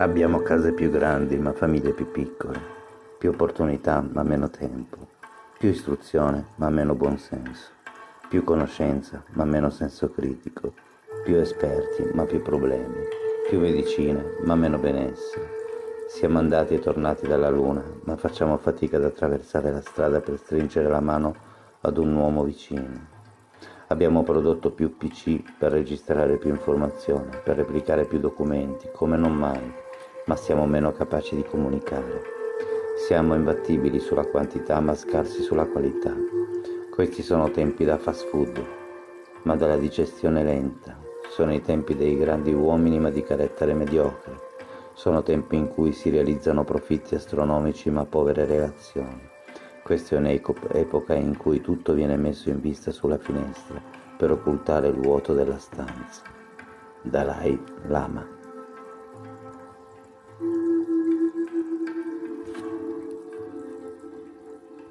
Abbiamo case più grandi ma famiglie più piccole, più opportunità ma meno tempo, più istruzione ma meno buonsenso, più conoscenza ma meno senso critico, più esperti ma più problemi, più medicine ma meno benessere. Siamo andati e tornati dalla luna, ma facciamo fatica ad attraversare la strada per stringere la mano ad un uomo vicino. Abbiamo prodotto più PC per registrare più informazioni, per replicare più documenti, come non mai ma siamo meno capaci di comunicare. Siamo imbattibili sulla quantità ma scarsi sulla qualità. Questi sono tempi da fast food, ma dalla digestione lenta. Sono i tempi dei grandi uomini ma di carattere mediocre. Sono tempi in cui si realizzano profitti astronomici ma povere relazioni. Questa è un'epoca in cui tutto viene messo in vista sulla finestra per occultare il vuoto della stanza. Dalai Lama